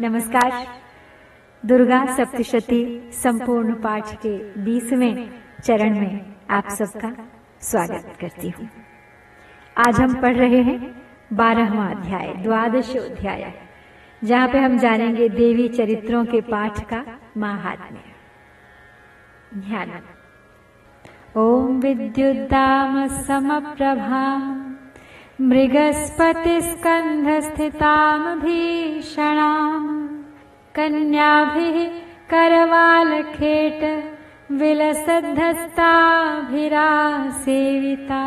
नमस्कार। दुर्गा सप्तशती संपूर्ण पाठ के बीसवें चरण में आप सबका स्वागत करती हूँ। आज हम पढ़ रहे हैं बारहवा अध्याय, द्वादश अध्याय, जहाँ पे हम जानेंगे देवी चरित्रों के पाठ का महात्म्य। ध्यान। ओम विद्युद्दाम समप्रभाम। मृगस्पतिस्कन्धस्थितां भीषणाम् कन्याभिः करवालखेट विलसद्धस्ताभिरासेविता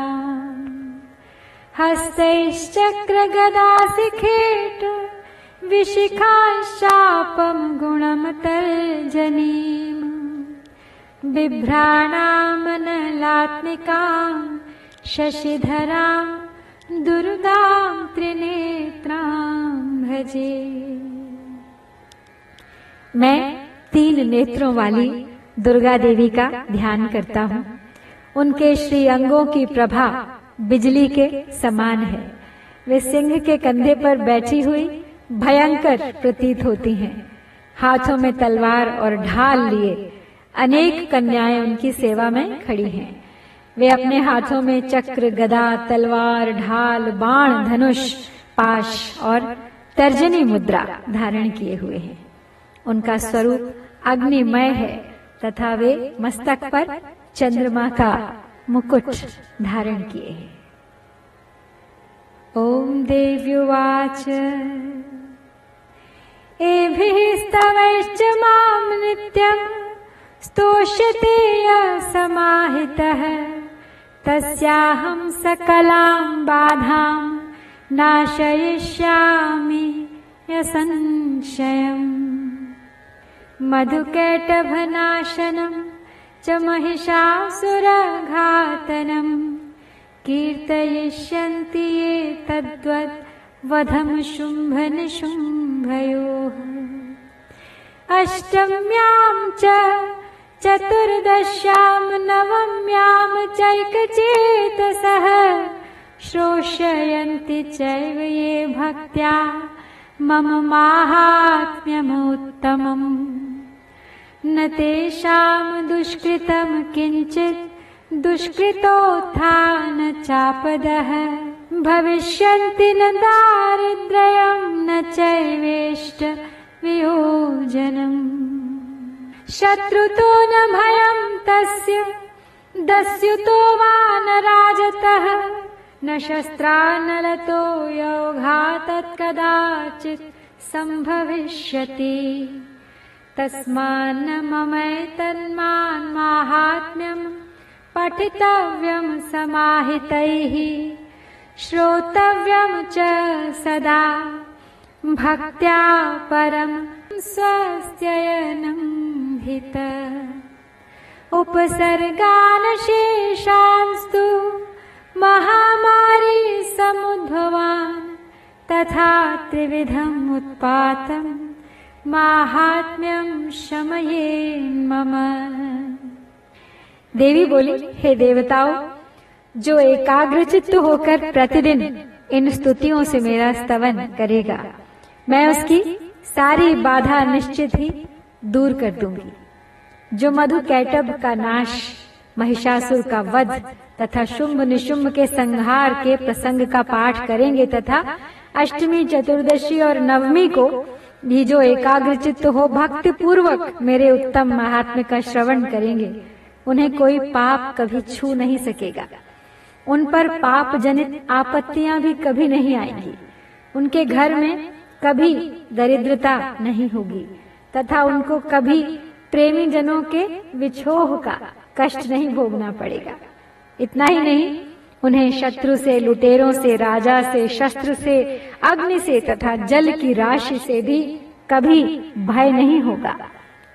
हस्तैश्चक्रगदासिखेट विशिखाशापं गुणमतर्जनीम्। बिभ्राणामनलात्मिकां शशिधराम् दुर्गां त्रिनेत्रां भजे। मैं तीन नेत्रों वाली दुर्गा देवी का ध्यान करता हूँ। उनके श्री अंगों की प्रभा बिजली के समान है। वे सिंह के कंधे पर बैठी हुई भयंकर प्रतीत होती हैं। हाथों में तलवार और ढाल लिए अनेक कन्याएँ उनकी सेवा में खड़ी हैं। वे अपने हाथों में चक्र, गदा, तलवार, ढाल, बाण, धनुष, पाश और तर्जनी मुद्रा धारण किए हुए हैं। उनका स्वरूप अग्निमय है तथा वे मस्तक पर चंद्रमा का मुकुट धारण किए हैं। ओम देव्युवाच। एभिः स्तवैश्च माँ नित्यं स्तोष्यते समाहितः। तस्याहं सकलां बाधां नाशयिष्यामि यसंशयम्। मधुकैटभनाशनं च महिषासुरघातनं कीर्तयिष्यन्ति ये तद्वद् वधं शुम्भनिशुम्भयोः। अष्टम्यां च चतुर्दश्यां नवम्यां चैकचेतसः श्रोष्यन्ति चैव ये भक्त्या मम माहात्म्यमुत्तमम्। न तेषां दुष्कृतं किञ्चित् दुष्कृतोत्थान चापदः। भविष्यन्ति न दारिद्र्यं न चैवेष्ट वियोजनम् शत्रुतो न भयं तस्य दस्युतो वा न राजतः न शस्त्रानलतो योघातत्कदाचित् सम्भविष्यति। तस्मान्न ममैतन्मान् माहात्म्यं पठितव्यं समाहितैः श्रोतव्यं च सदा। भक्त्या परं स्वस्त्ययनं हित। उपसर्गानशेषांस्तु महामारी समुद्भवान् तथा त्रिविधम् उत्पातम् माहात्म्यं शमये मम। देवी बोली, हे देवताओं, जो एकाग्रचित्त होकर प्रतिदिन इन स्तुतियों से मेरा स्तवन करेगा, मैं उसकी सारी बाधा निश्चित ही दूर कर दूँगी। जो मधु कैटब का नाश, महिषासुर का वध तथा शुंभ निशुंभ के संहार के प्रसंग का पाठ करेंगे तथा अष्टमी, चतुर्दशी और नवमी को भी जो एकाग्रचित्त हो भक्ति पूर्वक मेरे उत्तम महात्म्य का श्रवण करेंगे, उन्हें कोई पाप कभी छू नहीं सकेगा। उन पर पाप जनित आपत्तियाँ भी कभी नहीं आएँगी। उनके घर में कभी दरिद्रता नहीं होगी, तथा उनको कभी प्रेमी जनों के विछोह का कष्ट नहीं भोगना पड़ेगा। इतना ही नहीं, उन्हें शत्रु से, लुटेरों से, राजा से, शस्त्र से, अग्नि से तथा जल की राशि से भी कभी भय नहीं होगा।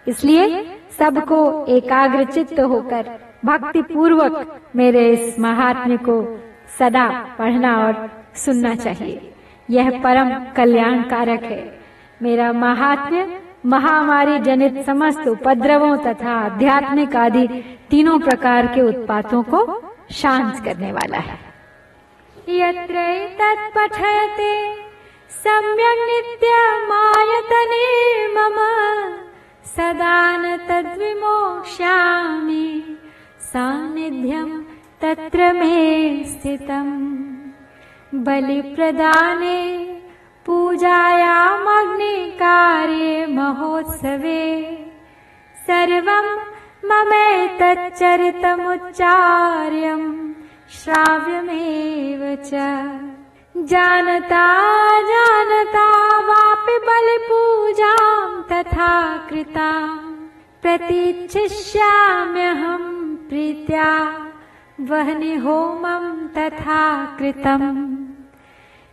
इसलिए सबको एकाग्र एकाग्रचित्त होकर भक्ति पूर्वक मेरे इस महात्म्य को सदा पढ़ना और सुनना चाहिए। यह परम कल्याण कारक है। मेरा महात्म्य, महामारी जनित समस्त उपद्रवों तथा आध्यात्मिक आदि तीनों प्रकार के उत्पातों को शांत करने वाला है। यत्र तत्पठयते सम्यक नित्यमायतने मम सदा न तद्विमोक्ष्यामि सानिध्यम तत्र मे स्थितम्। बलिप्रदाने पूजायामग्निकार्ये महोत्सवे। सर्वं ममेतच्चरितमुच्चार्यम् श्राव्यमेव च। जानता जानता वापि बलिपूजां तथा कृता। प्रतीच्छिष्याम्यहं प्रीत्या वह्नि होमं तथा कृतम्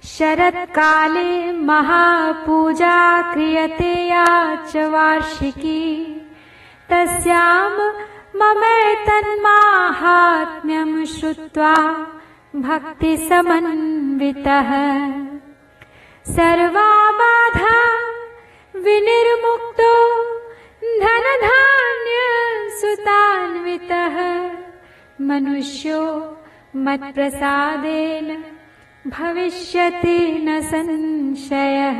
शरत्काले महापूजा क्रियते या च वार्षिकी। तस्यां ममेतन्माहात्म्यं श्रुत्वा भक्तिसमन्वितः। सर्वा बाधा विनिर्मुक्तो धनधान्यसुतान्वितः। मनुष्यो मत्प्रसादेन भविष्यति न संशयः।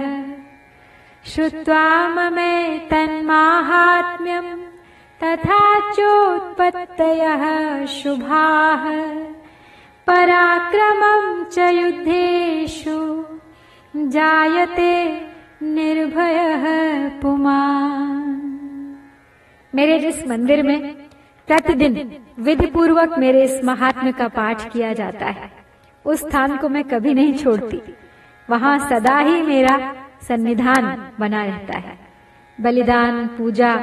श्रुत्वा ममे तन्माहात्म्यम् तथा चोत्पत्तयः शुभाः। पराक्रमं च युद्धेषु जायते निर्भयः पुमान् मेरे जिस मंदिर में प्रतिदिन विधि पूर्वक मेरे इस महात्म्य का पाठ किया जाता है। उस स्थान को मैं कभी नहीं छोड़ती। वहाँ सदा ही मेरा सन्निधान बना रहता है। बलिदान, पूजा,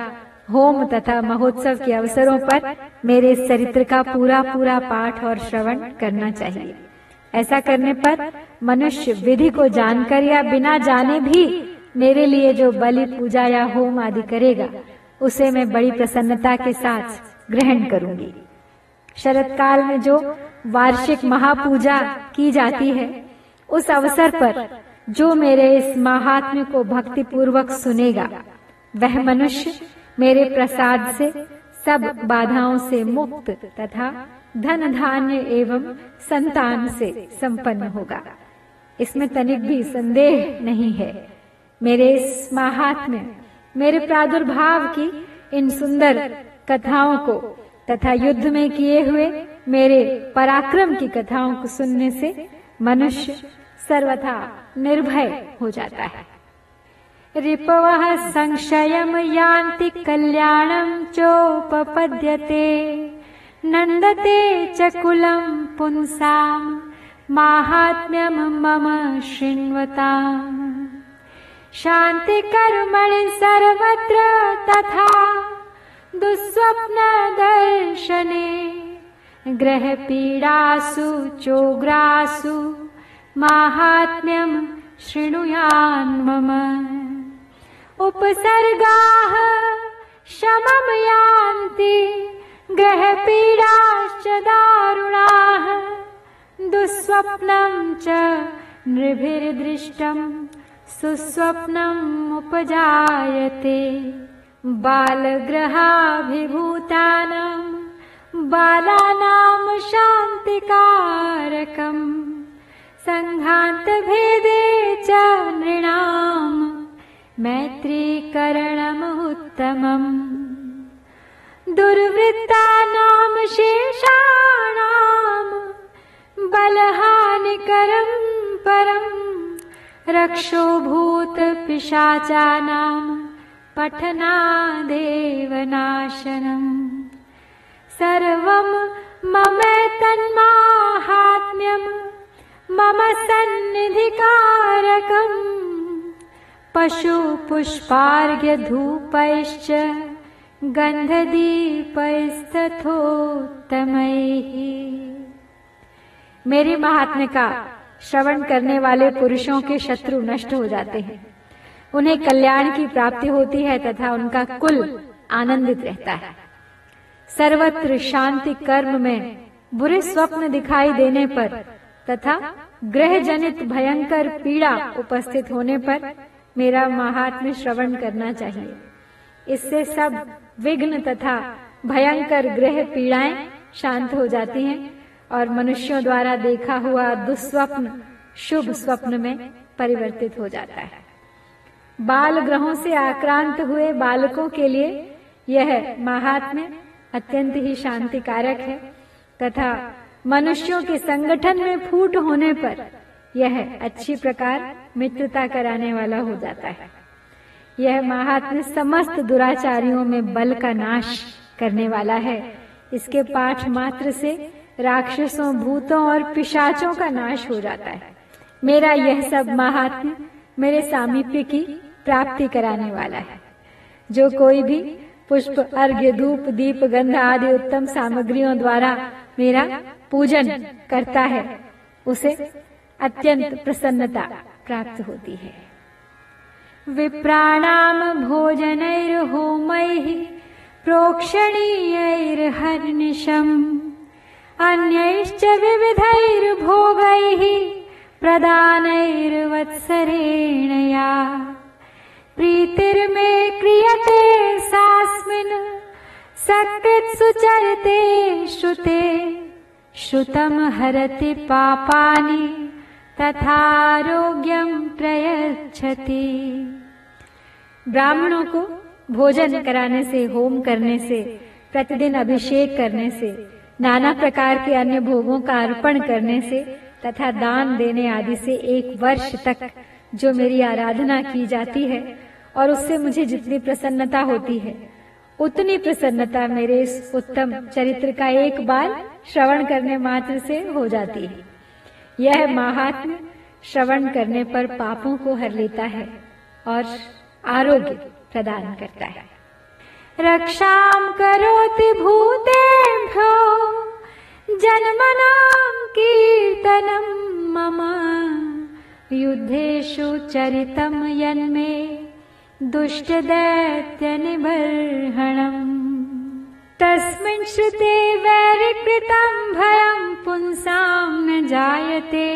होम तथा महोत्सव के अवसरों पर मेरे चरित्र का पूरा पूरा पाठ और श्रवण करना चाहिए। ऐसा करने पर मनुष्य विधि को जानकर या बिना जाने भी मेरे लिए जो बलि, पूजा या होम आदि करेगा, उसे मैं बड़ी प्रसन्नता के साथ ग्रहण करूँगी। शरद काल में जो वार्षिक महापूजा की जाती है, उस अवसर पर जो मेरे इस महात्म्य को भक्ति पूर्वक सुनेगा, वह मनुष्य मेरे प्रसाद से सब बाधाओं से मुक्त तथा धन धान्य एवं संतान से संपन्न होगा। इसमें तनिक भी संदेह नहीं है। मेरे इस महात्म्य, मेरे प्रादुर्भाव की इन सुंदर कथाओं को तथा युद्ध में किए हुए मेरे पराक्रम की कथाओं को सुनने से मनुष्य सर्वथा निर्भय हो जाता है। रिपवः संशयम यान्ति कल्याणं चोपपद्यते नंदते च कुलं पुंसां, माहात्म्यं मम शृण्वताम् शान्तिकर्मणि सर्वत्र तथा दुःस्वप्नदर्शने ग्रहपीडासु चोग्रासु माहात्म्यं शृणुयान् मम। उपसर्गाः शमं यान्ति ग्रहपीडाश्च दारुणाः दुःस्वप्नं च नृभिर्दृष्टम् सुस्वप्नम् उपजायते बालग्रहाभिभूतानाम् बालानां शान्तिकारकम् सङ्घान्तभेदे च नृणाम् मैत्रीकरणमुत्तमम् दुर्वृत्तानां शेषाणाम् बलहानिकरम् परम् रक्षो भूतपिशाचानाम् पठनादेव नाशनम् सर्वं मम तन्माहात्म्यम्, मम सन्निधिकारकम्। पशुपुष्पार्घ्यधूपैश्च गन्धदीपैस्तथोत्तमैः। मेरे महात्म्य का श्रवण करने वाले पुरुषों के शत्रु नष्ट हो जाते हैं। उन्हें कल्याण की प्राप्ति होती है तथा उनका कुल आनंदित रहता है। सर्वत्र शांति कर्म में बुरे स्वप्न दिखाई देने पर तथा ग्रह जनित भयंकर पीड़ा उपस्थित होने पर मेरा महात्म्य श्रवण करना चाहिए। इससे सब विघ्न तथा भयंकर ग्रह पीड़ाएँ शांत हो जाती हैं और मनुष्यों द्वारा देखा हुआ दुस्वप्न शुभ स्वप्न में परिवर्तित हो जाता है। बाल ग्रहों से आक्रांत हुए बालकों के लिए यह महात्म्य अत्यंत ही शांतिकारक है, तथा मनुष्यों के संगठन में फूट होने पर यह अच्छी प्रकार मित्रता कराने वाला हो जाता है। यह महात्म समस्त दुराचारियों में बल का नाश करने वाला है। इसके पाठ मात्र से राक्षसों, भूतों और पिशाचों का नाश हो जाता है। मेरा यह सब महात्म मेरे सामीप्य की प्राप्ति कराने वाला है। जो कोई भी पुष्प, अर्घ्य, धूप, दीप, गंध आदि उत्तम सामग्रियों द्वारा मेरा पूजन करता है, उसे अत्यंत प्रसन्नता प्राप्त होती है। विप्राणाम भोजन भोजनैर्होमैः प्रोक्षणीयैर्हर्निशम्। अन्यैश्च विविधैर्भोगैः प्रदानैर्वत्सरेण या प्रीतिर्मे क्रियते सास्मिन् सकृत्सुचरिते श्रुते, श्रुतम् हरति पापानि तथारोग्यम प्रयच्छति। ब्राह्मणों को भोजन कराने से, होम करने से, प्रतिदिन अभिषेक करने से, नाना प्रकार के अन्य भोगों का अर्पण करने से, तथा दान देने आदि से एक वर्ष तक जो मेरी आराधना की जाती है और उससे मुझे जितनी प्रसन्नता होती है, उतनी प्रसन्नता मेरे इस उत्तम चरित्र का एक बार श्रवण करने मात्र से हो जाती है। यह महात्म श्रवण करने पर पापों को हर लेता है और आरोग्य प्रदान करता है। रक्षाम करोति भूतेभ्यो, जन्मनाम कीर्तनम मम। युद्धेषु चरितम यन्मे। दुष्ट दैत्य निबर्हणम् तस्मिन् श्रुते वैरिकृतं भयं पुंसां न जायते।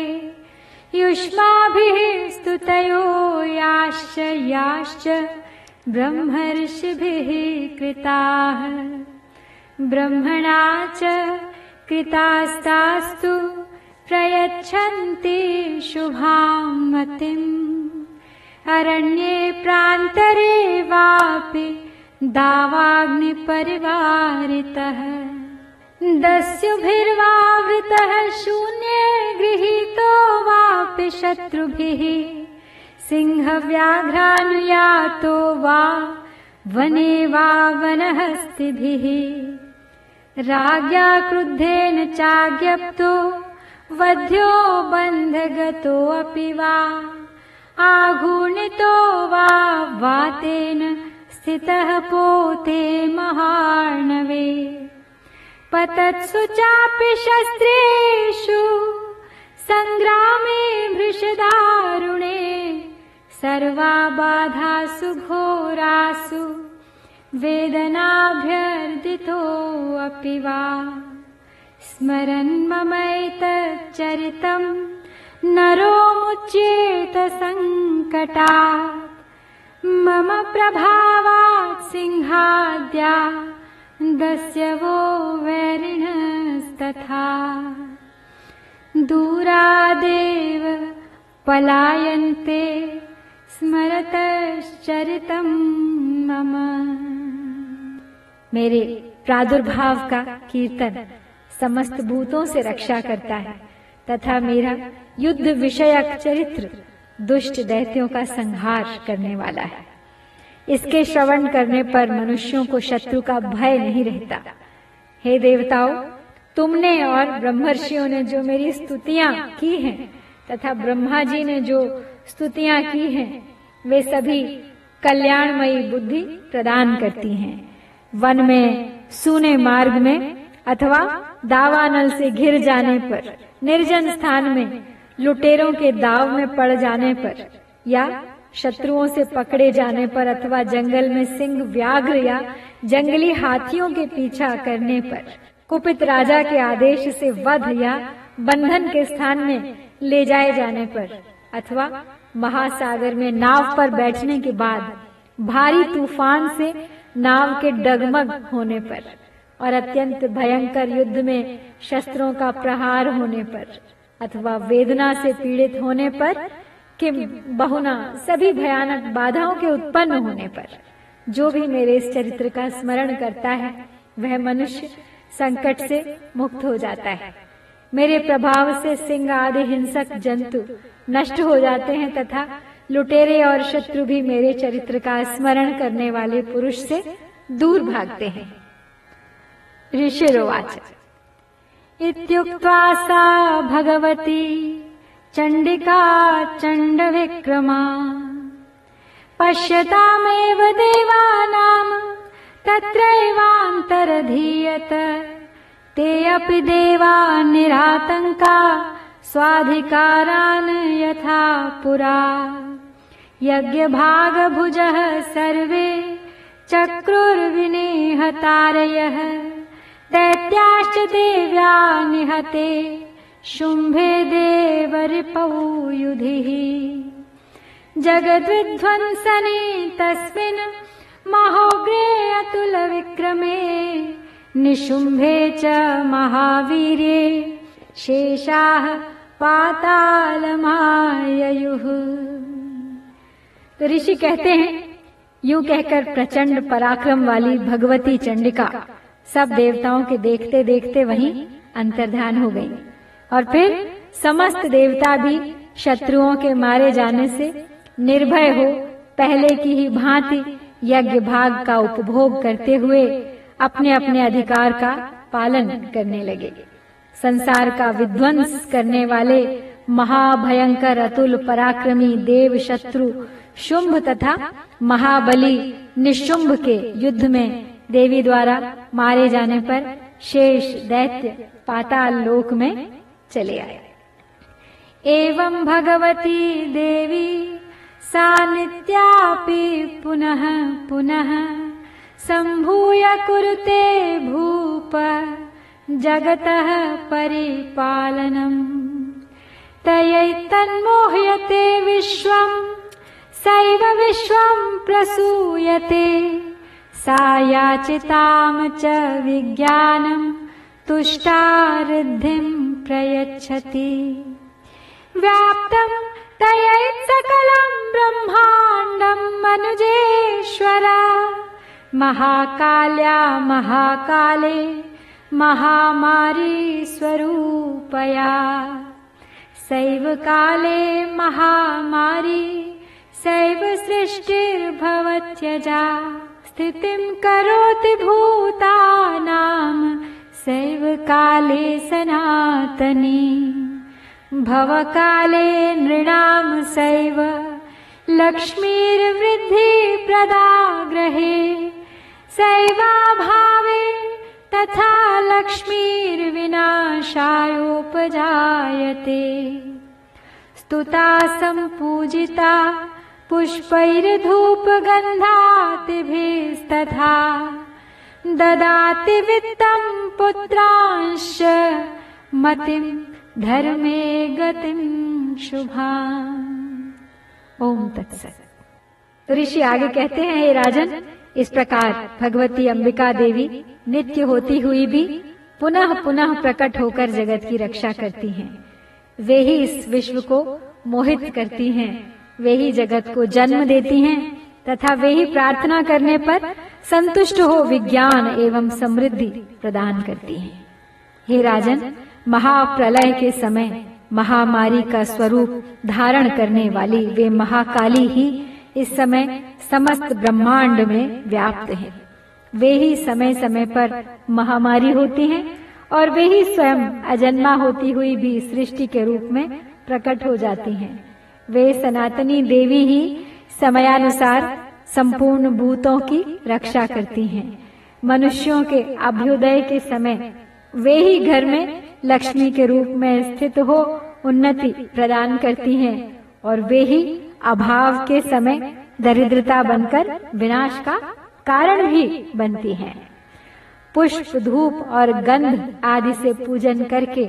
युष्माभिः स्तुतयो याश्च याश्च ब्रह्मर्षिभिः कृताः। ब्रह्मणा च कृतास्तास्तु प्रयच्छन्ति शुभां मतिम् अरण्ये प्रान्तरे वापि दावाग्निपरिवारितः। दस्युभिर्वावृतः शून्ये गृहीतो वापि शत्रुभिः। सिंहव्याघ्रानुयातो वा वने वा वनहस्तिभिः। राज्ञा क्रुद्धेन चाज्ञप्तो वध्यो बन्धगतोऽपि वा आघूर्णितो वा वातेन स्थितः पोते महार्णवे। पतत्सु चापि शस्त्रेषु सङ्ग्रामे भृशदारुणे सर्वा बाधासु घोरासु वेदनाभ्यर्दितोऽपि वा। स्मरन् ममैतच्चरितम् नरो मुच्येत सङ्कटा मम प्रभावात् सिंहाद्या दस्यवो वैरिणस्तथा। दूरादेव पलायन्ते स्मरतश्चरितं मम। मेरे प्रादुर्भाव का कीर्तन समस्त भूतों से रक्षा करता है, तथा मेरा युद्ध विषयक चरित्र दुष्ट दैत्यों का संहार करने वाला है। इसके श्रवण करने पर मनुष्यों को शत्रु का भय नहीं रहता। हे देवताओं, तुमने और ब्रह्मर्षियों ने जो मेरी स्तुतियाँ की हैं तथा ब्रह्मा जी ने जो स्तुतियाँ की हैं, वे सभी कल्याणमयी बुद्धि प्रदान करती हैं। वन में, सूने मार्ग में अथवा दावानल से घिर जाने पर, निर्जन स्थान में लुटेरों के दाव में पड़ जाने पर, या शत्रुओं से पकड़े जाने पर अथवा जंगल में सिंह व्याघ्र या जंगली हाथियों के पीछा करने पर, कुपित राजा के आदेश से वध या बंधन के स्थान में ले जाए जाने पर, अथवा महासागर में नाव पर बैठने के बाद भारी तूफ़ान से नाव के डगमग होने पर और अत्यंत भयंकर युद्ध में शस्त्रों का प्रहार होने पर। अथवा वेदना से पीड़ित होने पर कि बहुना सभी भयानक बाधाओं के उत्पन्न होने पर, जो भी मेरे इस चरित्र का स्मरण करता है, वह मनुष्य संकट से मुक्त हो जाता है। मेरे प्रभाव से सिंह आदि हिंसक जंतु नष्ट हो जाते हैं तथा लुटेरे और शत्रु भी मेरे चरित्र का स्मरण करने वाले पुरुष से दूर भागते हैं। ऋषिरोवाच इत्युक्त्वा सा भगवती चण्डिका चण्डविक्रमा। पश्यतामेव देवानाम् तत्रैवान्तरधीयत। ते अपि देवा निरातङ्का स्वाधिकारान् यथा पुरा। यज्ञभागभुजः सर्वे चक्रुर्विनिहतारयः दैत्याश्च देव्या निहते। शुम्भे देवरिपौ युधिः जगद्विध्वंसने तस्मिन् महोग्रे अतुलविक्रमे। निशुम्भे च महावीर्ये। शेषाः पातालमाययुः। तो ऋषि कहते हैं, यूँ कहकर प्रचंड पराक्रम वाली भगवती चंडिका। सब देवताओं के देखते देखते वहीं अंतर्धान हो गई। और फिर समस्त देवता भी शत्रुओं के मारे जाने से निर्भय हो। पहले की ही भांति यज्ञ भाग का उपभोग करते हुए अपने अपने अधिकार का पालन करने लगे। संसार का विध्वंस करने वाले महाभयंकर अतुल पराक्रमी देव शत्रु शुंभ तथा महाबली निशुंभ के युद्ध में देवी द्वारा मारे जाने पर शेष दैत्य पाताल लोक में चले आए। एवं भगवती देवी सा नित्यापि पुनः पुनः सम्भूय कुरुते भूप जगतः परिपालनम्। तयैतन्मोह्यते विश्वम् सैव विश्वम् प्रसूयते सा याचिताम् च विज्ञानम् तुष्टारिद्धिम् प्रयच्छति। व्याप्तम् तयैत्सकलम् ब्रह्माण्डम् मनुजेश्वरा। महाकाल्या महाकाले महामारी स्वरूपया सैव काले महामारी सैव सृष्टिर्भवत्यजा स्थितिम् करोति भूतानाम् सैव काले सनातनी। भवकाले नृणाम् सैव लक्ष्मीर्वृद्धिप्रदा ग्रहे सैवाभावे तथा लक्ष्मीर्विनाशायोपजायते। स्तुता सम्पूजिता पुष्पैर्धूपगन्धातिभिस्तथा ददाति वित्तम् पुत्रांश मतिम् धर्मे गतिम् शुभा ओम तत्सत। तो ऋषि आगे कहते हैं, हे राजन, इस प्रकार भगवती अंबिका देवी नित्य होती हुई भी पुनः पुनः प्रकट होकर जगत की रक्षा करती हैं। वे ही इस विश्व को मोहित करती हैं। वे ही जगत को जन्म देती हैं तथा वे ही प्रार्थना करने पर संतुष्ट हो विज्ञान एवं समृद्धि प्रदान करती हैं हे राजन, महाप्रलय के समय महामारी का स्वरूप धारण करने वाली वे महाकाली ही इस समय समस्त ब्रह्मांड में व्याप्त हैं। वे ही समय समय पर महामारी होती हैं और वे ही स्वयं अजन्मा होती हुई भी सृष्टि के रूप में प्रकट हो जाती हैं। वे सनातनी देवी ही समयानुसार संपूर्ण भूतों की रक्षा करती हैं। मनुष्यों के अभ्युदय के समय वे ही घर में लक्ष्मी के रूप में स्थित हो उन्नति प्रदान करती हैं और वे ही अभाव के समय दरिद्रता बनकर विनाश का कारण भी बनती हैं। पुष्प, धूप और गंध आदि से पूजन करके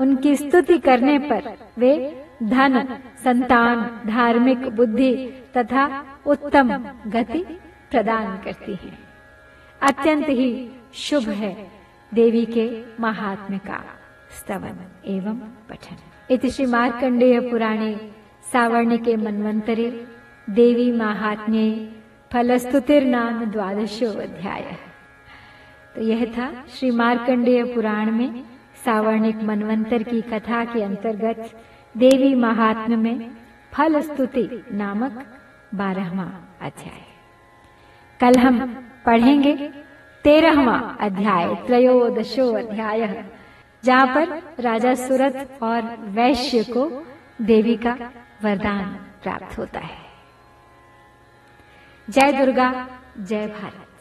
उनकी स्तुति करने पर वे धन, संतान, धार्मिक बुद्धि तथा उत्तम गति प्रदान करती है। अत्यंत ही शुभ है देवी के महात्म्य का स्तवन एवं पठन। इति श्री मार्कंडेय पुराणे सावर्णिके मन्वन्तरे देवी माहात्म्ये फलस्तुतिर्नाम द्वादशो अध्याय तो यह था श्री मार्कंडेय पुराण में सावर्णिक मनवंतर की कथा के अंतर्गत देवी महात्म में फल स्तुति नामक बारहवा अध्याय। कल हम पढ़ेंगे तेरहवा अध्याय, त्रयोदशो अध्याय, जहाँ पर राजा सूरत और वैश्य को देवी का वरदान प्राप्त होता है। जय दुर्गा, जय भारत।